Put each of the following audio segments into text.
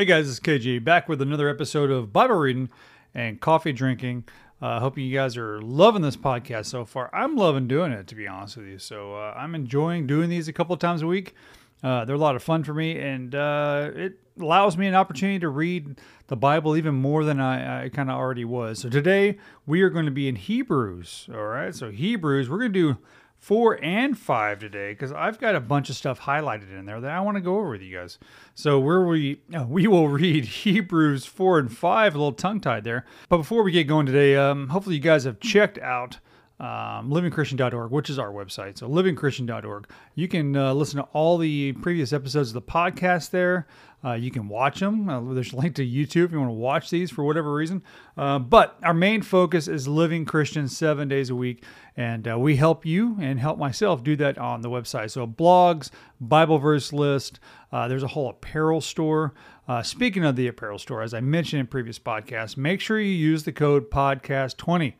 Hey guys, it's KG back with another episode of Bible reading and coffee drinking. I uh, hope you guys are loving this podcast so far. I'm loving doing it, to be honest with you. So uh, I'm enjoying doing these a couple of times a week. Uh, they're a lot of fun for me, and uh, it allows me an opportunity to read the Bible even more than I, I kind of already was. So today we are going to be in Hebrews. All right, so Hebrews, we're going to do four and five today because I've got a bunch of stuff highlighted in there that I want to go over with you guys. So where we we will read Hebrews four and five, a little tongue tied there. But before we get going today, um, hopefully you guys have checked out um, livingchristian.org, which is our website. So livingchristian.org. You can uh, listen to all the previous episodes of the podcast there. Uh, you can watch them. Uh, there's a link to YouTube if you want to watch these for whatever reason. Uh, but our main focus is living Christian seven days a week. And uh, we help you and help myself do that on the website. So blogs, Bible verse list, uh, there's a whole apparel store. Uh, speaking of the apparel store, as I mentioned in previous podcasts, make sure you use the code podcast20.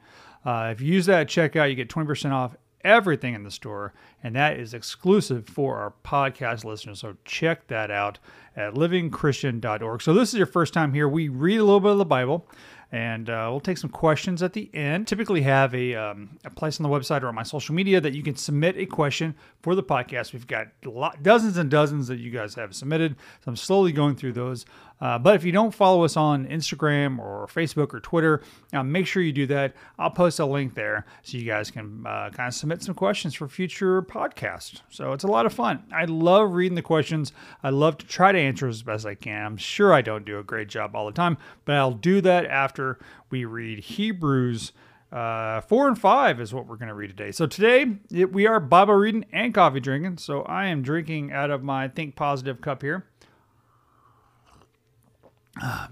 if you use that at checkout, you get 20% off everything in the store, and that is exclusive for our podcast listeners. So check that out at livingchristian.org. So, this is your first time here. We read a little bit of the Bible and uh, we'll take some questions at the end. Typically, have a, um, a place on the website or on my social media that you can submit a question for the podcast. We've got lot, dozens and dozens that you guys have submitted, so I'm slowly going through those. Uh, but if you don't follow us on Instagram or Facebook or Twitter, uh, make sure you do that. I'll post a link there so you guys can uh, kind of submit some questions for future podcasts. So it's a lot of fun. I love reading the questions. I love to try to answer as best I can. I'm sure I don't do a great job all the time, but I'll do that after we read Hebrews. Uh, four and five is what we're going to read today. So today it, we are Bible reading and coffee drinking. So I am drinking out of my Think Positive cup here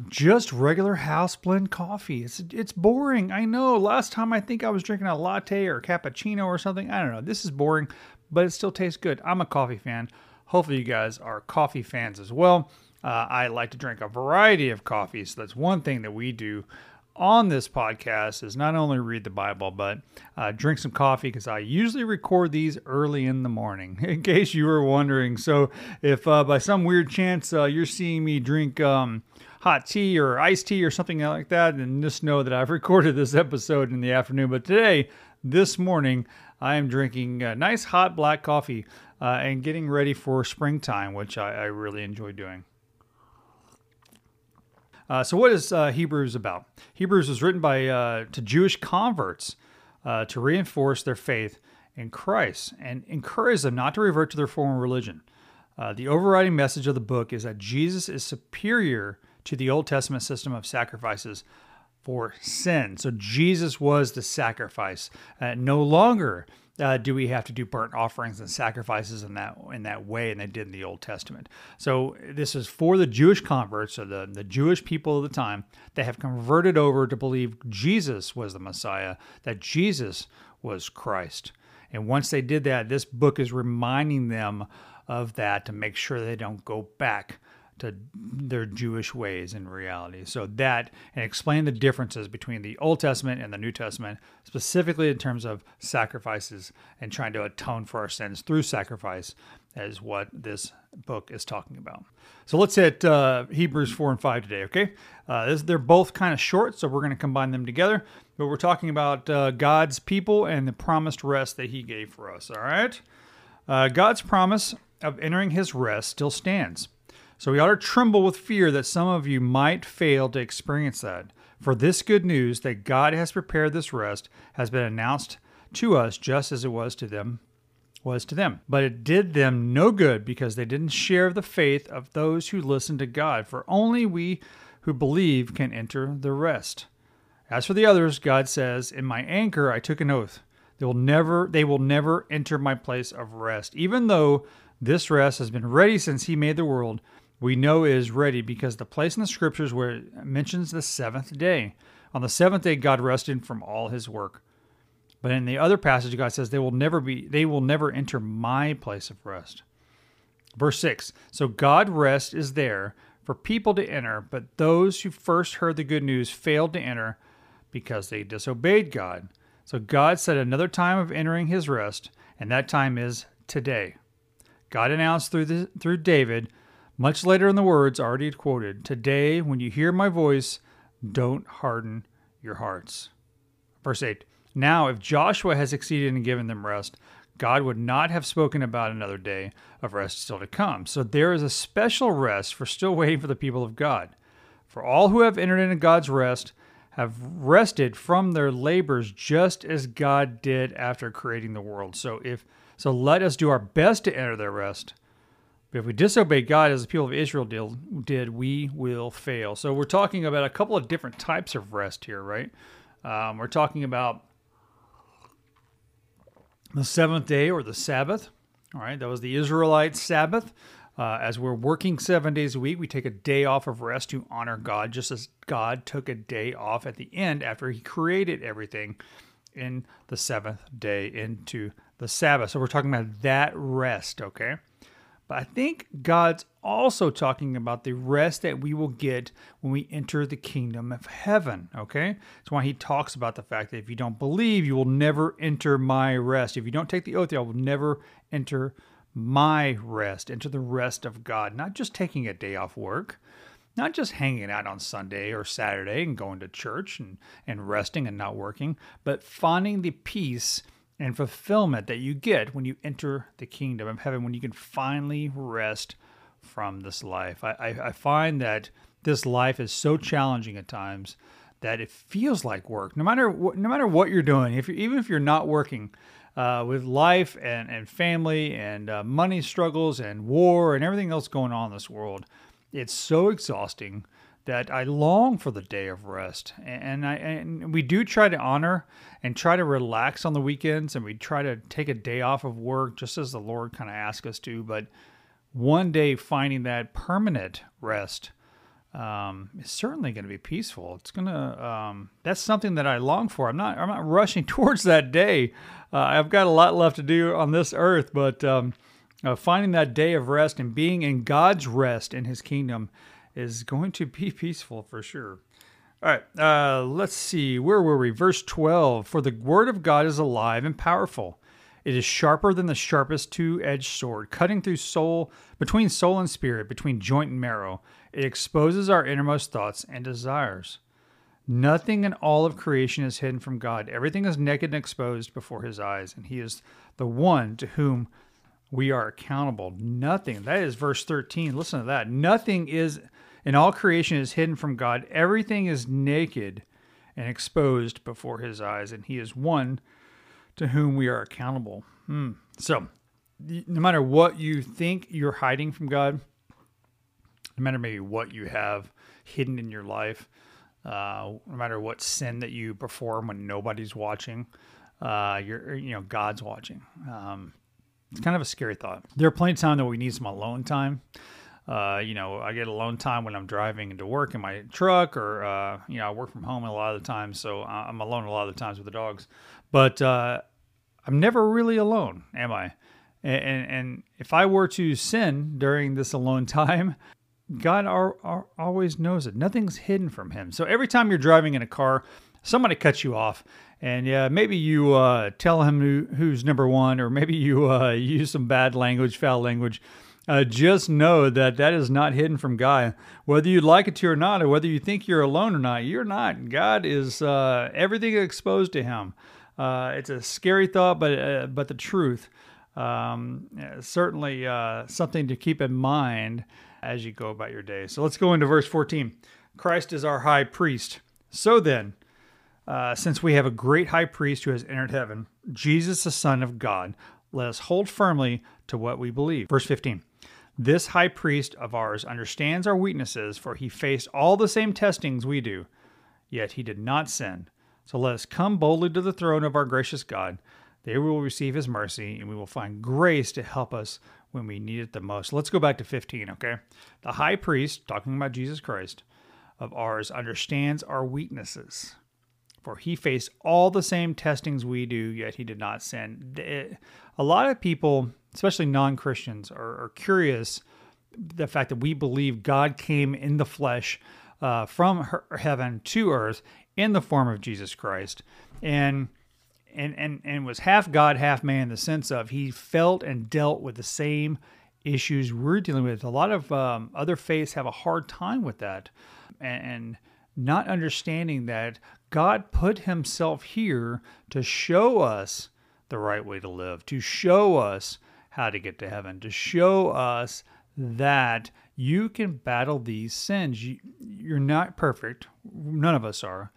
just regular house blend coffee. It's it's boring. I know. Last time I think I was drinking a latte or a cappuccino or something. I don't know. This is boring, but it still tastes good. I'm a coffee fan. Hopefully, you guys are coffee fans as well. Uh, I like to drink a variety of coffees. So that's one thing that we do on this podcast is not only read the Bible, but uh, drink some coffee because I usually record these early in the morning, in case you were wondering. So, if uh, by some weird chance uh, you're seeing me drink um, hot tea or iced tea or something like that, and just know that I've recorded this episode in the afternoon. But today, this morning, I am drinking a nice hot black coffee uh, and getting ready for springtime, which I, I really enjoy doing. Uh, so, what is uh, Hebrews about? Hebrews was written by uh, to Jewish converts uh, to reinforce their faith in Christ and encourage them not to revert to their former religion. Uh, the overriding message of the book is that Jesus is superior to the Old Testament system of sacrifices for sin. So Jesus was the sacrifice. Uh, no longer uh, do we have to do burnt offerings and sacrifices in that in that way, and they did in the Old Testament. So this is for the Jewish converts, or the the Jewish people of the time that have converted over to believe Jesus was the Messiah, that Jesus was Christ. And once they did that, this book is reminding them of that to make sure they don't go back to their Jewish ways in reality. So that and explain the differences between the Old Testament and the New Testament, specifically in terms of sacrifices and trying to atone for our sins through sacrifice, is what this book is talking about. So let's hit uh, Hebrews 4 and 5 today, okay? Uh, this, they're both kind of short, so we're going to combine them together. But we're talking about uh, God's people and the promised rest that He gave for us, all right? Uh, God's promise of entering His rest still stands. So we ought to tremble with fear that some of you might fail to experience that. For this good news that God has prepared this rest has been announced to us just as it was to them was to them. But it did them no good because they didn't share the faith of those who listened to God, for only we who believe can enter the rest. As for the others, God says, In my anger I took an oath. They will never they will never enter my place of rest, even though this rest has been ready since he made the world we know is ready because the place in the scriptures where it mentions the seventh day. On the seventh day, God rested from all his work. But in the other passage, God says they will never be, they will never enter my place of rest. Verse 6 So God rest is there for people to enter, but those who first heard the good news failed to enter because they disobeyed God. So God set another time of entering his rest, and that time is today. God announced through, the, through David Much later in the words already quoted, Today, when you hear my voice, don't harden your hearts. Verse 8 Now, if Joshua has succeeded in giving them rest, God would not have spoken about another day of rest still to come. So there is a special rest for still waiting for the people of God. For all who have entered into God's rest have rested from their labors just as God did after creating the world. So if so let us do our best to enter their rest. But if we disobey God as the people of Israel did, we will fail. So we're talking about a couple of different types of rest here, right? Um, we're talking about the seventh day or the Sabbath. All right, that was the Israelite Sabbath. Uh, as we're working seven days a week, we take a day off of rest to honor God, just as God took a day off at the end after He created everything in the seventh day into the Sabbath. So we're talking about that rest, okay? But I think God's also talking about the rest that we will get when we enter the kingdom of heaven. Okay? That's why he talks about the fact that if you don't believe, you will never enter my rest. If you don't take the oath, you will never enter my rest, enter the rest of God. Not just taking a day off work, not just hanging out on Sunday or Saturday and going to church and, and resting and not working, but finding the peace and fulfillment that you get when you enter the kingdom of heaven, when you can finally rest from this life. I, I, I find that this life is so challenging at times that it feels like work. No matter what, no matter what you're doing, if you even if you're not working, uh, with life and, and family and uh, money struggles and war and everything else going on in this world, it's so exhausting that I long for the day of rest. And I and we do try to honor and try to relax on the weekends and we try to take a day off of work just as the Lord kind of asks us to, but one day finding that permanent rest um, is certainly going to be peaceful. It's going to um, that's something that I long for. I'm not I'm not rushing towards that day. Uh, I've got a lot left to do on this earth, but um, uh, finding that day of rest and being in God's rest in His kingdom is going to be peaceful for sure. All right, uh, let's see. Where were we? Verse 12 For the word of God is alive and powerful. It is sharper than the sharpest two edged sword, cutting through soul, between soul and spirit, between joint and marrow. It exposes our innermost thoughts and desires. Nothing in all of creation is hidden from God. Everything is naked and exposed before his eyes, and he is the one to whom we are accountable. Nothing. That is verse 13. Listen to that. Nothing is in all creation is hidden from God. Everything is naked and exposed before his eyes, and he is one to whom we are accountable. Hmm. So, no matter what you think you're hiding from God, no matter maybe what you have hidden in your life, uh, no matter what sin that you perform when nobody's watching, uh, you're you know God's watching. Um, it's kind of a scary thought. There are plenty of time that we need some alone time. Uh, you know, I get alone time when I'm driving into work in my truck, or uh, you know, I work from home a lot of the time, so I'm alone a lot of the times with the dogs. But uh, I'm never really alone, am I? And, and, and if I were to sin during this alone time, God are, are always knows it. Nothing's hidden from Him. So every time you're driving in a car, somebody cuts you off, and yeah, maybe you uh, tell him who, who's number one, or maybe you uh, use some bad language, foul language uh, just know that that is not hidden from God. Whether you like it to or not, or whether you think you're alone or not, you're not. God is uh, everything exposed to Him. Uh, it's a scary thought, but uh, but the truth. Um, certainly something to keep in mind as you go about your day. So let's go into verse 14. Christ is our high priest. So then, uh, since we have a great high priest who has entered heaven, Jesus, the Son of God, let us hold firmly to what we believe. Verse 15. This high priest of ours understands our weaknesses, for he faced all the same testings we do, yet he did not sin. So let us come boldly to the throne of our gracious God. There we will receive his mercy, and we will find grace to help us when we need it the most. Let's go back to 15, okay? The high priest, talking about Jesus Christ, of ours, understands our weaknesses. For he faced all the same testings we do, yet he did not sin. A lot of people especially non Christians, are, are, curious the fact that we believe God came in the flesh uh, from her, heaven to earth in the form of Jesus Christ, and and and and was half God, half man in the sense of he felt and dealt with the same issues we're dealing with. A lot of um, other faiths have a hard time with that, and, and not understanding that God put Himself here to show us the right way to live, to show us how to get to heaven, to show us that you can battle these sins. You, are not perfect. None of us are.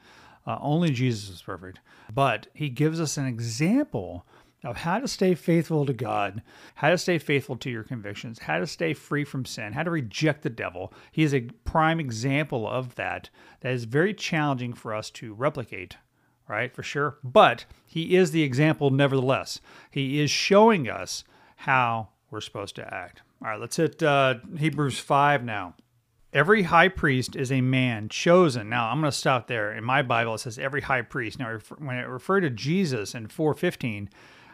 Uh, only Jesus is perfect. But he gives us an example of how to stay faithful to God, how to stay faithful to your convictions, how to stay free from sin, how to reject the devil. He is a prime example of that. That is very challenging for us to replicate, right? For sure. But he is the example nevertheless. He is showing us how we're supposed to act. All right, let's hit uh, Hebrews 5 now. Every high priest is a man chosen. Now, I'm going to stop there. In my Bible, it says every high priest. Now, when it referred to Jesus in 415,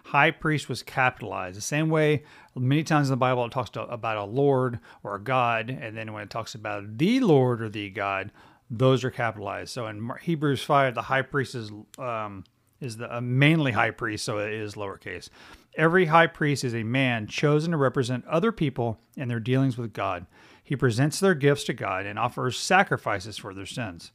high priest was capitalized. The same way many times in the Bible it talks to, about a Lord or a God, and then when it talks about the Lord or the God, those are capitalized. So in Hebrews 5, the high priest is um, is the uh, mainly high priest, so it is lowercase. Every high priest is a man chosen to represent other people in their dealings with God. He presents their gifts to God and offers sacrifices for their sins.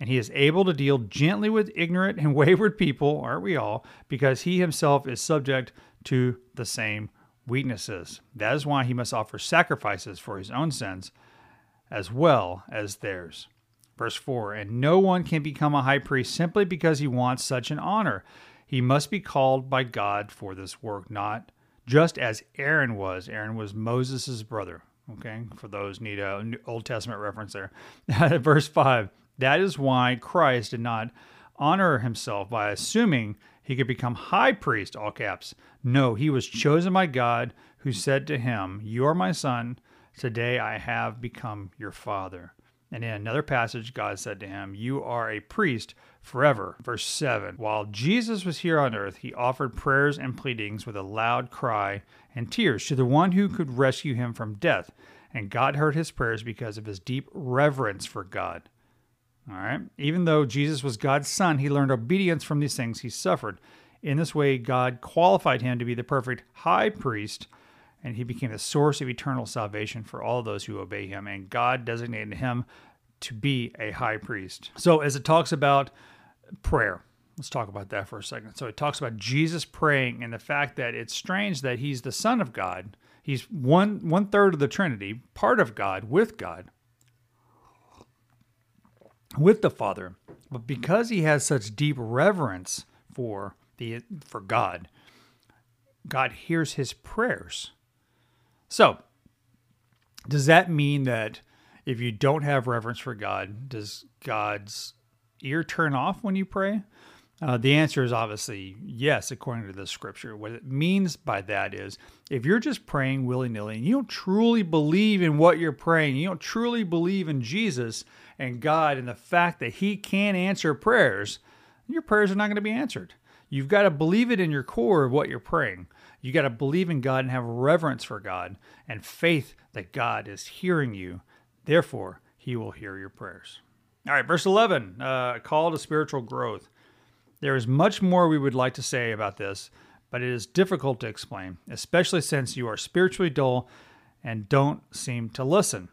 And he is able to deal gently with ignorant and wayward people, aren't we all, because he himself is subject to the same weaknesses. That is why he must offer sacrifices for his own sins as well as theirs. Verse 4 And no one can become a high priest simply because he wants such an honor. He must be called by God for this work, not just as Aaron was. Aaron was Moses' brother. Okay, for those need a Old Testament reference there. Verse 5 That is why Christ did not honor himself by assuming he could become high priest, all caps. No, he was chosen by God, who said to him, You are my son. Today I have become your father. And in another passage, God said to him, You are a priest forever. Verse 7 While Jesus was here on earth, he offered prayers and pleadings with a loud cry and tears to the one who could rescue him from death. And God heard his prayers because of his deep reverence for God. All right. Even though Jesus was God's son, he learned obedience from these things he suffered. In this way, God qualified him to be the perfect high priest and he became the source of eternal salvation for all those who obey him. And God designated him to be a high priest. So, as it talks about prayer, let's talk about that for a second. So, it talks about Jesus praying and the fact that it's strange that he's the Son of God. He's one one third of the Trinity, part of God, with God, with the Father. But because he has such deep reverence for the for God, God hears his prayers. So, does that mean that if you don't have reverence for God, does God's ear turn off when you pray? Uh, the answer is obviously yes, according to the scripture. What it means by that is if you're just praying willy nilly and you don't truly believe in what you're praying, you don't truly believe in Jesus and God and the fact that He can answer prayers, your prayers are not going to be answered. You've got to believe it in your core of what you're praying. You got to believe in God and have reverence for God and faith that God is hearing you. Therefore, He will hear your prayers. All right, verse 11 uh, call to spiritual growth. There is much more we would like to say about this, but it is difficult to explain, especially since you are spiritually dull and don't seem to listen.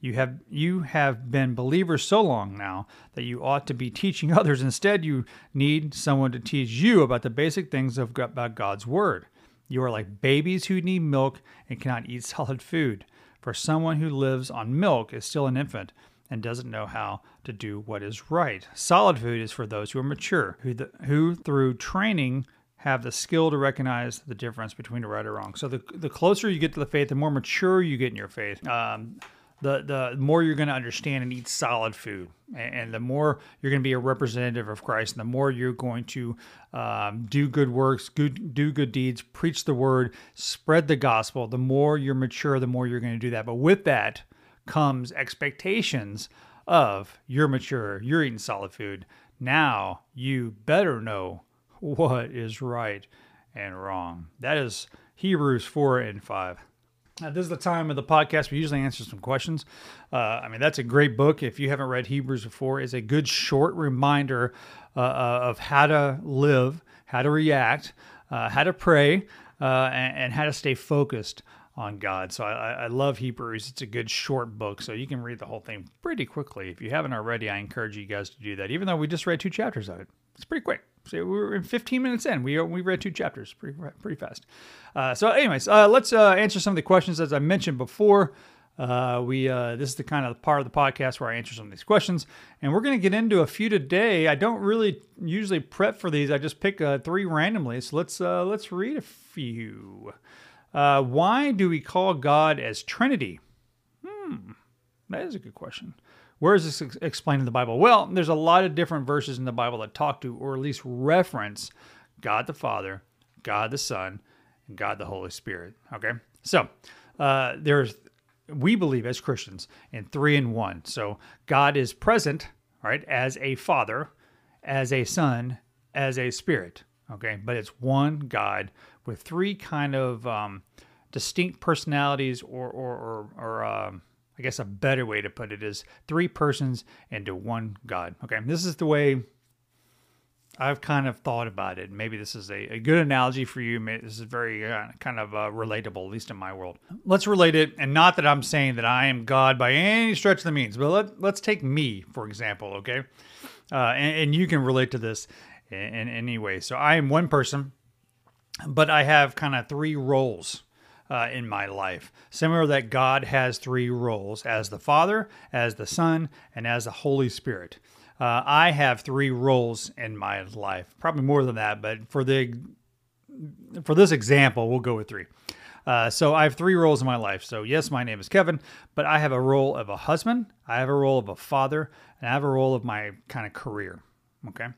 You have you have been believers so long now that you ought to be teaching others. Instead, you need someone to teach you about the basic things of about God's word. You are like babies who need milk and cannot eat solid food. For someone who lives on milk is still an infant and doesn't know how to do what is right. Solid food is for those who are mature, who, the, who through training have the skill to recognize the difference between right or wrong. So the, the closer you get to the faith, the more mature you get in your faith. Um, the the more you're going to understand and eat solid food, and the more you're going to be a representative of Christ, and the more you're going to um, do good works, good do good deeds, preach the word, spread the gospel. The more you're mature, the more you're going to do that. But with that comes expectations of you're mature, you're eating solid food. Now you better know what is right and wrong. That is Hebrews four and five. Uh, this is the time of the podcast we usually answer some questions. Uh, I mean, that's a great book. If you haven't read Hebrews before, it's a good short reminder uh, uh of how to live, how to react, uh, how to pray, uh, and, and, how to stay focused on God. So I, I love Hebrews. It's a good short book, so you can read the whole thing pretty quickly. If you haven't already, I encourage you guys to do that. Even though we just read two chapters of it, it's pretty quick. So we were in 15 minutes in. We we read two chapters pretty pretty fast. Uh, so, anyways, uh, let's uh, answer some of the questions as I mentioned before. Uh, we uh, this is the kind of part of the podcast where I answer some of these questions, and we're going to get into a few today. I don't really usually prep for these. I just pick uh, three randomly. So let's let's read a few. Uh, why do we call God as Trinity? Hmm, that is a good question. Where is this ex- explained in the Bible? Well, there's a lot of different verses in the Bible that talk to, or at least reference, God the Father, God the Son, and God the Holy Spirit. Okay, so uh, there's we believe as Christians in three and one. So God is present, right, as a Father, as a Son, as a Spirit. Okay, but it's one God with three kind of um, distinct personalities, or or or, or um, I guess a better way to put it is three persons into one God. Okay, this is the way I've kind of thought about it. Maybe this is a, a good analogy for you. Maybe this is very uh, kind of uh, relatable, at least in my world. Let's relate it, and not that I'm saying that I am God by any stretch of the means, but let, let's take me, for example, okay? Uh, and, and, you can relate to this in, in any way. So I am one person, but I have kind of three roles. Uh, in my life. Similar that God has three roles as the Father, as the Son, and as the Holy Spirit. Uh, I have three roles in my life, probably more than that, but for the for this example, we'll go with three. Uh, so I have three roles in my life. So yes, my name is Kevin, but I have a role of a husband, I have a role of a father, and I have a role of my kind of career. Okay.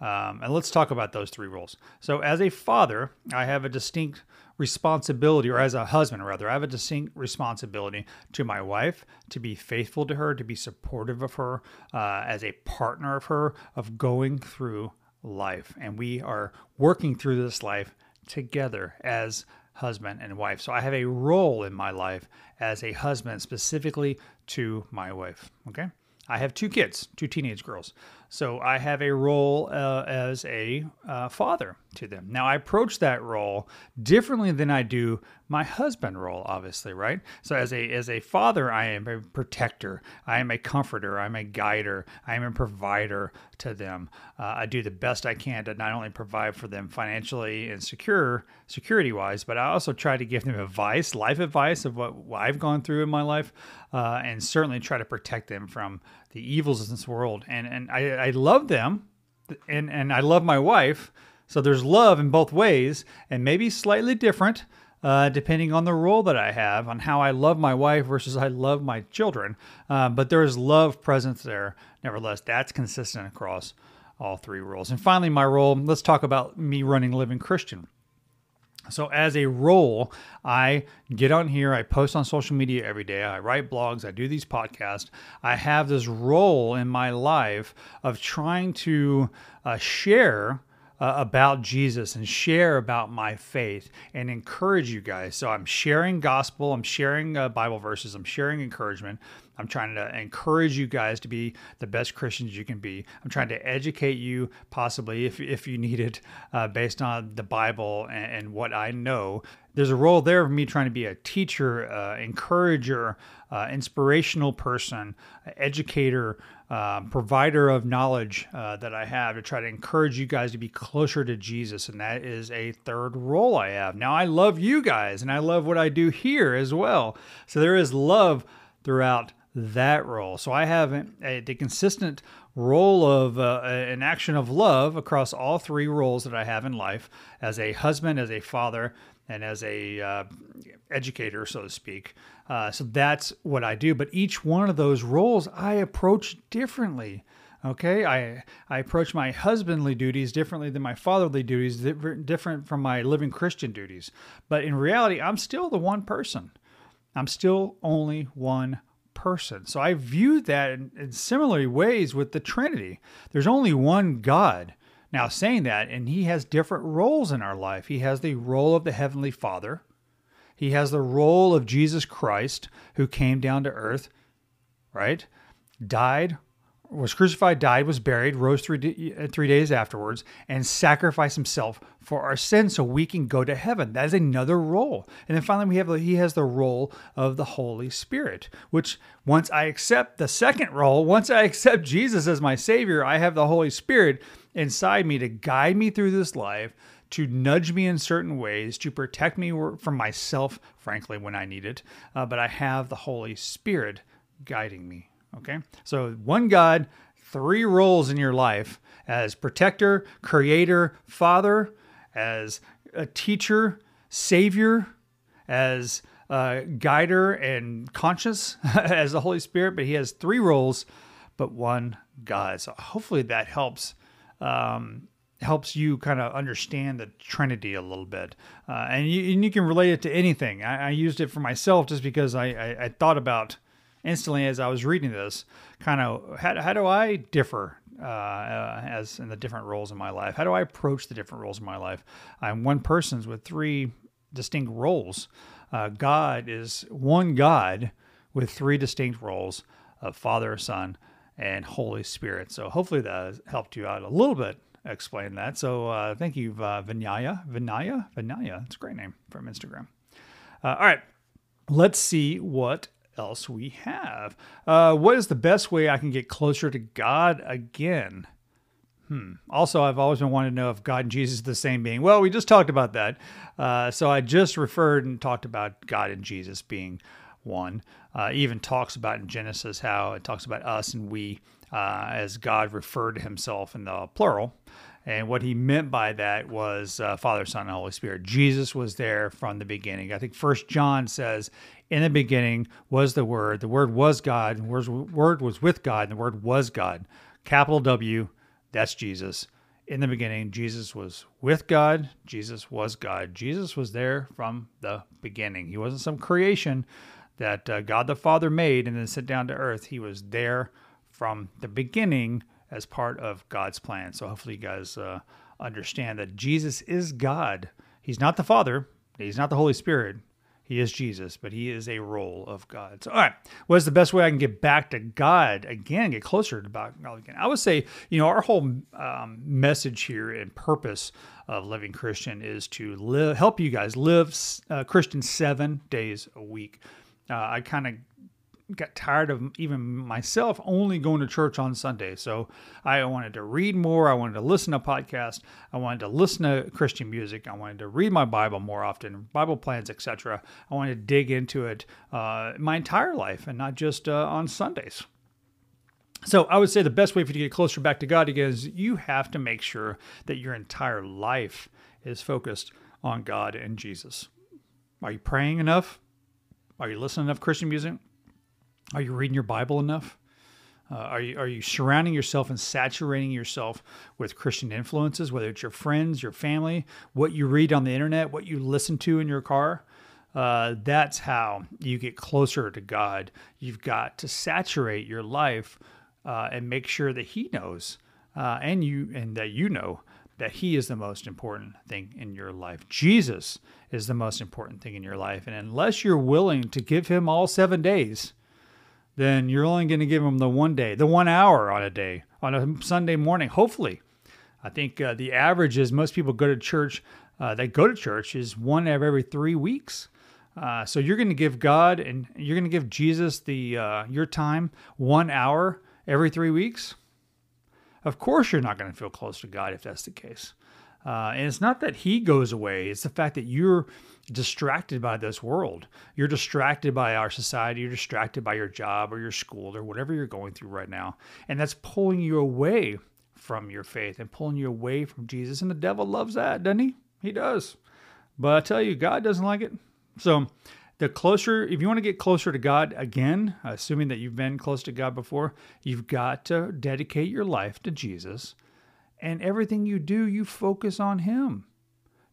Um, and let's talk about those three roles. So, as a father, I have a distinct responsibility, or as a husband, rather, I have a distinct responsibility to my wife to be faithful to her, to be supportive of her, uh, as a partner of her, of going through life. And we are working through this life together as husband and wife. So I have a role in my life as a husband specifically to my wife. Okay. I have two kids, two teenage girls. So I have a role uh, as a uh, father to them. Now, I approach that role differently than I do my husband role, obviously, right? So as a as a father, I am a protector, I am a comforter, I'm a guider, I am a provider to them. Uh, I do the best I can to not only provide for them financially and secure security wise, but I also try to give them advice, life advice of what I've gone through in my life, uh, and certainly try to protect them from the evils in this world. And and I, I love them, and and I love my wife. So there's love in both ways, and maybe slightly different. Uh, depending on the role that I have, on how I love my wife versus I love my children. Uh, but there is love presence there. Nevertheless, that's consistent across all three roles. And finally, my role, let's talk about me running Living Christian. So, as a role, I get on here, I post on social media every day, I write blogs, I do these podcasts. I have this role in my life of trying to uh, share uh, about Jesus and share about my faith and encourage you guys. So I'm sharing gospel, I'm sharing uh, Bible verses, I'm sharing encouragement. I'm trying to encourage you guys to be the best Christians you can be. I'm trying to educate you, possibly if, if you need it, uh, based on the Bible and, and, what I know. There's a role there of me trying to be a teacher, uh, encourager, uh, inspirational person, educator, um, provider of knowledge uh, that I have to try to encourage you guys to be closer to Jesus. And that is a third role I have. Now, I love you guys and I love what I do here as well. So there is love throughout that role. So I have a, a consistent role of uh, an action of love across all three roles that I have in life as a husband, as a father, and as a uh, educator, so to speak. Uh, so that's what I do. But each one of those roles I approach differently. Okay, I I approach my husbandly duties differently than my fatherly duties, different from my living Christian duties. But in reality, I'm still the one person. I'm still only one person. So I view that in, in similar ways with the Trinity. There's only one God. Now, saying that, and he has different roles in our life. He has the role of the Heavenly Father, he has the role of Jesus Christ, who came down to earth, right? Died, was crucified, died, was buried, rose three, uh, three days afterwards, and sacrificed himself for our sins so we can go to heaven. That is another role. And then finally, we have he has the role of the Holy Spirit, which once I accept the second role, once I accept Jesus as my Savior, I have the Holy Spirit inside me to guide me through this life, to nudge me in certain ways, to protect me from myself, frankly, when I need it. Uh, but I have the Holy Spirit guiding me. Okay. So one God, three roles in your life as protector, creator, father, as a teacher, savior, as a guider and conscious as the Holy Spirit, but he has three roles, but one God. So hopefully that helps um, helps you kind of understand the Trinity a little bit, uh, and, you, and you can relate it to anything. I, I used it for myself just because I, I, I thought about instantly as I was reading this, kind of how, how do I differ uh, uh, as in the different roles in my life? How do I approach the different roles in my life? I'm one person with three distinct roles. Uh, God is one God with three distinct roles of Father, Son, and Holy Spirit. So hopefully that helped you out a little bit explain that. So uh, thank you, uh, Vinaya. Vinaya? Vinaya. It's a great name from Instagram. Uh, all right. Let's see what else we have. Uh, what is the best way I can get closer to God again? Hmm. Also, I've always been wanting to know if God and Jesus the same being. Well, we just talked about that. Uh, so I just referred and talked about God and Jesus being one. Uh, even talks about in Genesis how it talks about us and we uh, as God referred to himself in the plural. And what he meant by that was uh, Father, Son, and Holy Spirit. Jesus was there from the beginning. I think First John says, "In the beginning was the Word. The Word was God. The Word was with God. And the Word was God." Capital W. That's Jesus. In the beginning, Jesus was with God. Jesus was God. Jesus was there from the beginning. He wasn't some creation that uh, God the Father made and then sent down to earth. He was there from the beginning as part of God's plan. So hopefully you guys uh, understand that Jesus is God. He's not the Father. He's not the Holy Spirit. He is Jesus, but he is a role of God. So, all right, what is the best way I can get back to God again, get closer to God again? I would say, you know, our whole um, message here and purpose of Living Christian is to live, help you guys live uh, Christian seven days a week. Uh, I kind of got tired of even myself only going to church on Sunday. So I wanted to read more. I wanted to listen to podcasts. I wanted to listen to Christian music. I wanted to read my Bible more often, Bible plans, etc. I wanted to dig into it uh, my entire life and not just uh, on Sundays. So I would say the best way for you to get closer back to God again is you have to make sure that your entire life is focused on God and Jesus. Are you praying enough? Are you listening enough Christian music? Are you reading your Bible enough? Uh, are you are you surrounding yourself and saturating yourself with Christian influences, whether it's your friends, your family, what you read on the internet, what you listen to in your car? Uh, that's how you get closer to God. You've got to saturate your life uh, and make sure that He knows, uh, and you and that you know that He is the most important thing in your life. Jesus is the most important thing in your life, and unless you're willing to give Him all seven days then you're only going to give them the one day, the one hour on a day, on a Sunday morning, hopefully. I think uh, the average is most people go to church, uh, they go to church is one of every three weeks. Uh, so you're going to give God and you're going to give Jesus the uh, your time one hour every three weeks. Of course, you're not going to feel close to God if that's the case. Uh, and it's not that He goes away; it's the fact that you're distracted by this world. You're distracted by our society. You're distracted by your job or your school or whatever you're going through right now. And that's pulling you away from your faith and pulling you away from Jesus. And the devil loves that, doesn't he? He does. But I tell you, God doesn't like it. So, the closer, if you want to get closer to God again, assuming that you've been close to God before, you've got to dedicate your life to Jesus. And everything you do, you focus on Him.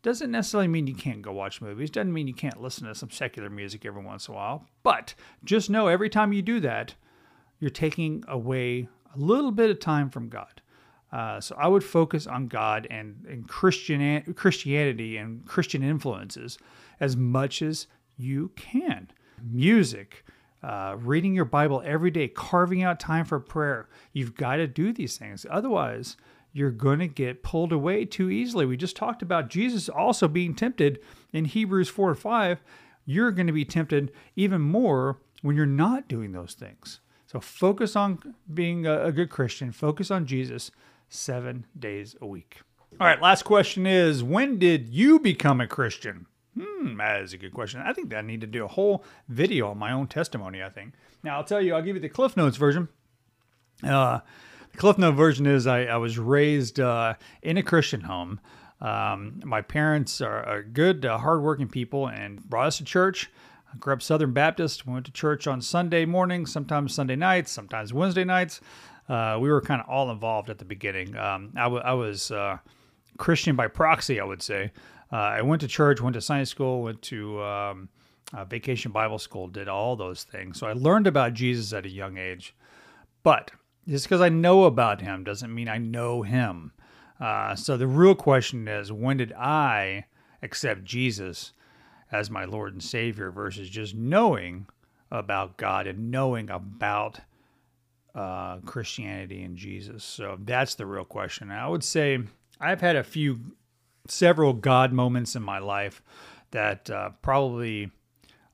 Doesn't necessarily mean you can't go watch movies. Doesn't mean you can't listen to some secular music every once in a while. But just know every time you do that, you're taking away a little bit of time from God. Uh, so I would focus on God and, and Christian, Christianity and Christian influences as much as you can. Music, uh, reading your Bible every day, carving out time for prayer. You've got to do these things. Otherwise, you're going to get pulled away too easily. We just talked about Jesus also being tempted in Hebrews 4 or 5. You're going to be tempted even more when you're not doing those things. So focus on being a good Christian, focus on Jesus seven days a week. All right, last question is when did you become a Christian? Hmm, that is a good question. I think that I need to do a whole video on my own testimony, I think. Now, I'll tell you, I'll give you the Cliff Notes version. Uh, the Cliff Note version is I, I was raised uh, in a Christian home. Um, my parents are, are good, uh, hardworking people and brought us to church. I grew up Southern Baptist, went to church on Sunday mornings, sometimes Sunday nights, sometimes Wednesday nights. Uh, we were kind of all involved at the beginning. Um, I, w- I was uh, Christian by proxy, I would say. Uh, I went to church, went to Sunday school, went to um, vacation Bible school, did all those things. So I learned about Jesus at a young age. But just because I know about him doesn't mean I know him. Uh, so the real question is when did I accept Jesus as my Lord and Savior versus just knowing about God and knowing about uh, Christianity and Jesus? So that's the real question. I would say I've had a few, several God moments in my life that uh, probably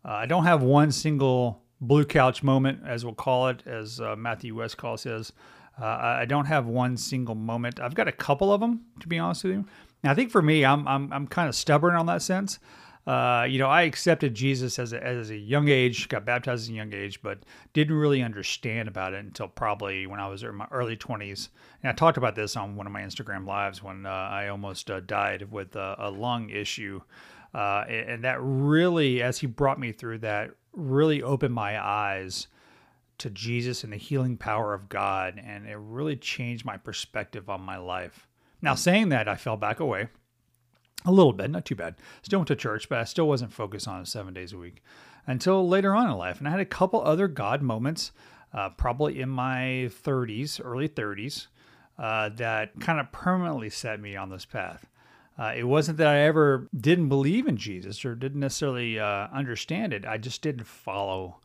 uh, I don't have one single blue couch moment, as we'll call it, as uh, Matthew Westcall says. Uh, I don't have one single moment. I've got a couple of them, to be honest with you. Now, I think for me, I'm I'm, I'm kind of stubborn on that sense. Uh, you know, I accepted Jesus as a, as a young age, got baptized as a young age, but didn't really understand about it until probably when I was in my early 20s. And I talked about this on one of my Instagram lives when uh, I almost uh, died with a, a lung issue. Uh, and that really, as he brought me through that, really opened my eyes to Jesus and the healing power of God. And it really changed my perspective on my life. Now, saying that, I fell back away a little bit, not too bad. Still went to church, but I still wasn't focused on it seven days a week until later on in life. And I had a couple other God moments, uh, probably in my 30s, early 30s, uh, that kind of permanently set me on this path. Uh, it wasn't that I ever didn't believe in Jesus or didn't necessarily uh, understand it. I just didn't follow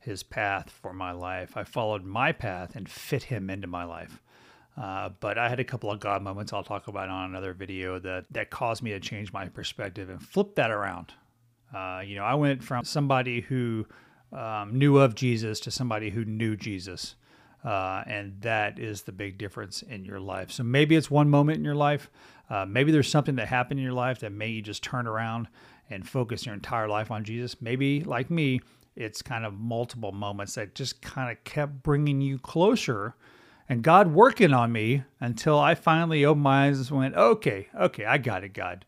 his path for my life. I followed my path and fit him into my life. Uh, but I had a couple of God moments I'll talk about on another video that, that caused me to change my perspective and flip that around. Uh, you know, I went from somebody who um, knew of Jesus to somebody who knew Jesus. Uh, and that is the big difference in your life. So maybe it's one moment in your life. Uh, maybe there's something that happened in your life that made you just turn around and focus your entire life on Jesus. Maybe, like me, it's kind of multiple moments that just kind of kept bringing you closer and God working on me until I finally opened my eyes and went, okay, okay, I got it, God.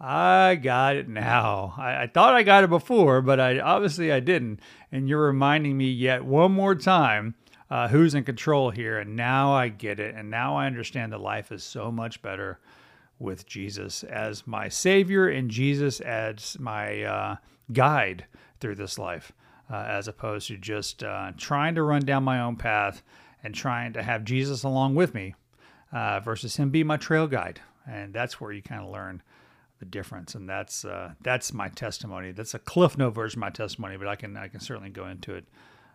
I got it now. I, I, thought I got it before, but I obviously I didn't. And you're reminding me yet one more time uh, who's in control here. And now I get it. And now I understand that life is so much better with Jesus as my Savior and Jesus as my uh, guide through this life, uh, as opposed to just uh, trying to run down my own path and trying to have Jesus along with me uh, versus him be my trail guide. And that's where you kind of learn the difference. And that's uh, that's my testimony. That's a cliff note version of my testimony, but I can I can certainly go into it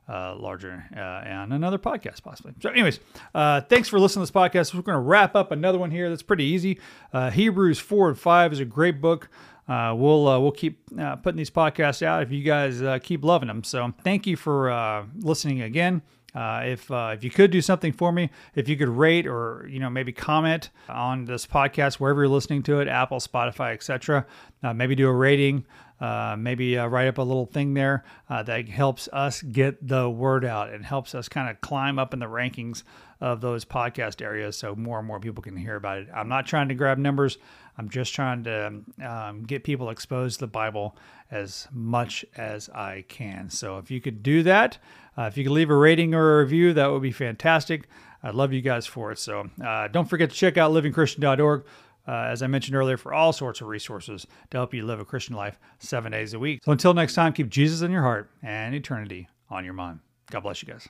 uh, larger uh, on another podcast possibly. So, anyways, uh, thanks for listening to this podcast. We're going to wrap up another one here. That's pretty easy. Uh, Hebrews four and five is a great book. Uh, we'll uh, we'll keep uh, putting these podcasts out if you guys uh, keep loving them. So thank you for uh, listening again. Uh, if uh, if you could do something for me, if you could rate or you know maybe comment on this podcast wherever you're listening to it, Apple, Spotify, etc. Uh, maybe do a rating. Uh, maybe uh, write up a little thing there uh, that helps us get the word out and helps us kind of climb up in the rankings of those podcast areas so more and more people can hear about it. I'm not trying to grab numbers. I'm just trying to um, get people exposed to the Bible as much as I can. So if you could do that, uh, if you could leave a rating or a review, that would be fantastic. I'd love you guys for it. So uh, don't forget to check out livingchristian.org. Uh, as I mentioned earlier, for all sorts of resources to help you live a Christian life seven days a week. So until next time, keep Jesus in your heart and eternity on your mind. God bless you guys.